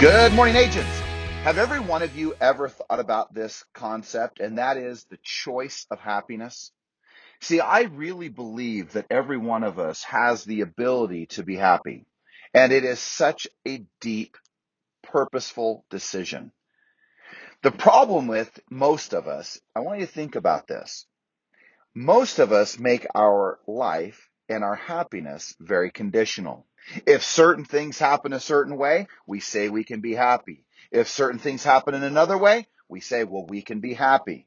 Good morning, agents. Have every one of you ever thought about this concept, and that is the choice of happiness? See, I really believe that every one of us has the ability to be happy, and it is such a deep, purposeful decision. The problem with most of us, I want you to think about this. Most of us make our life and our happiness very conditional. If certain things happen a certain way, we say we can be happy. If certain things happen in another way, we say, well, we can be happy.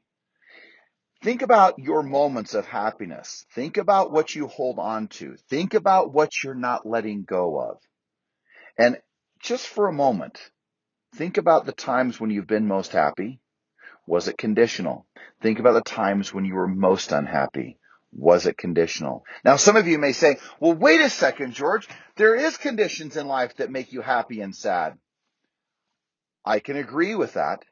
Think about your moments of happiness. Think about what you hold on to. Think about what you're not letting go of. And just for a moment, think about the times when you've been most happy. Was it conditional? Think about the times when you were most unhappy. Was it conditional? Now, some of you may say, well, wait a second, George. There is conditions in life that make you happy and sad. I can agree with that,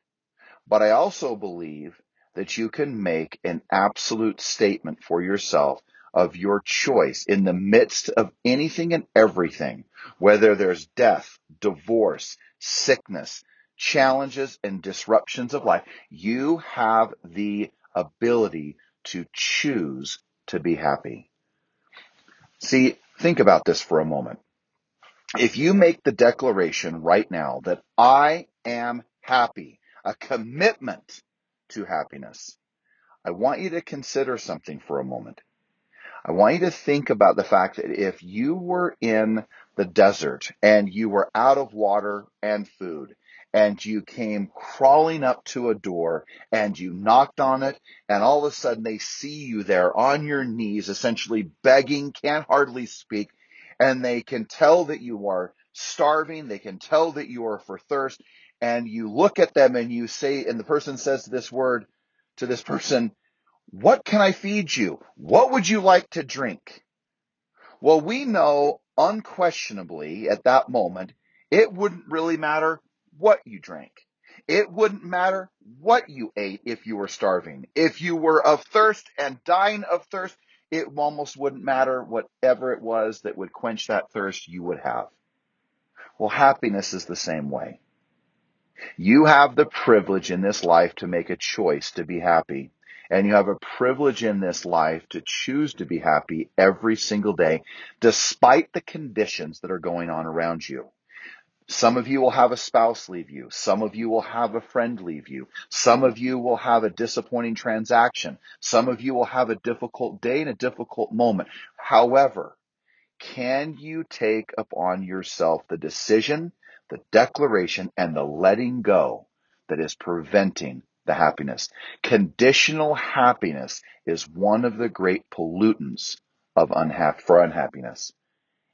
but I also believe that you can make an absolute statement for yourself of your choice in the midst of anything and everything, whether there's death, divorce, sickness, challenges, and disruptions of life. You have the ability to choose to be happy. See, think about this for a moment. If you make the declaration right now that I am happy, a commitment to happiness, I want you to consider something for a moment. I want you to think about the fact that if you were in the desert and you were out of water and food and you came crawling up to a door and you knocked on it and all of a sudden they see you there on your knees, essentially begging, can't hardly speak, and they can tell that you are starving. They can tell that you are for thirst and you look at them and you say, and the person says this word to this person, what can I feed you? What would you like to drink? Well, we know unquestionably at that moment, it wouldn't really matter what you drank. It wouldn't matter what you ate if you were starving. If you were of thirst and dying of thirst, it almost wouldn't matter whatever it was that would quench that thirst you would have. Well, happiness is the same way. You have the privilege in this life to make a choice to be happy. And you have a privilege in this life to choose to be happy every single day, despite the conditions that are going on around you. Some of you will have a spouse leave you. Some of you will have a friend leave you. Some of you will have a disappointing transaction. Some of you will have a difficult day and a difficult moment. However, can you take upon yourself the decision, the declaration, and the letting go that is preventing the happiness? Conditional happiness is one of the great pollutants of unha- for unhappiness.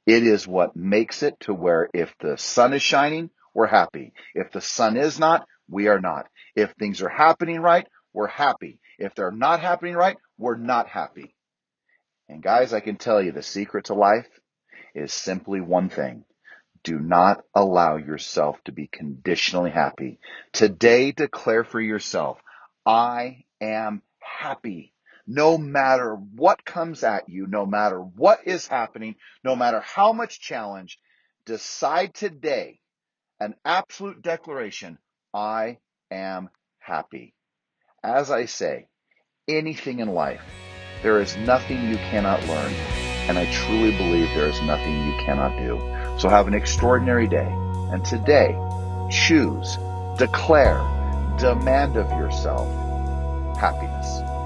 It is what makes it to where if the sun is shining, we're happy. If the sun is not, we are not. If things are happening right, we're happy. If they're not happening right, we're not happy. And guys, I can tell you the secret to life is simply one thing. Do not allow yourself to be conditionally happy. Today declare for yourself, I am happy no matter what comes at you, no matter what is happening, no matter how much challenge, decide today an absolute declaration I am happy. As I say, anything in life, there is nothing you cannot learn, and I truly believe there is nothing you cannot do. So have an extraordinary day, and today, choose, declare, demand of yourself happiness.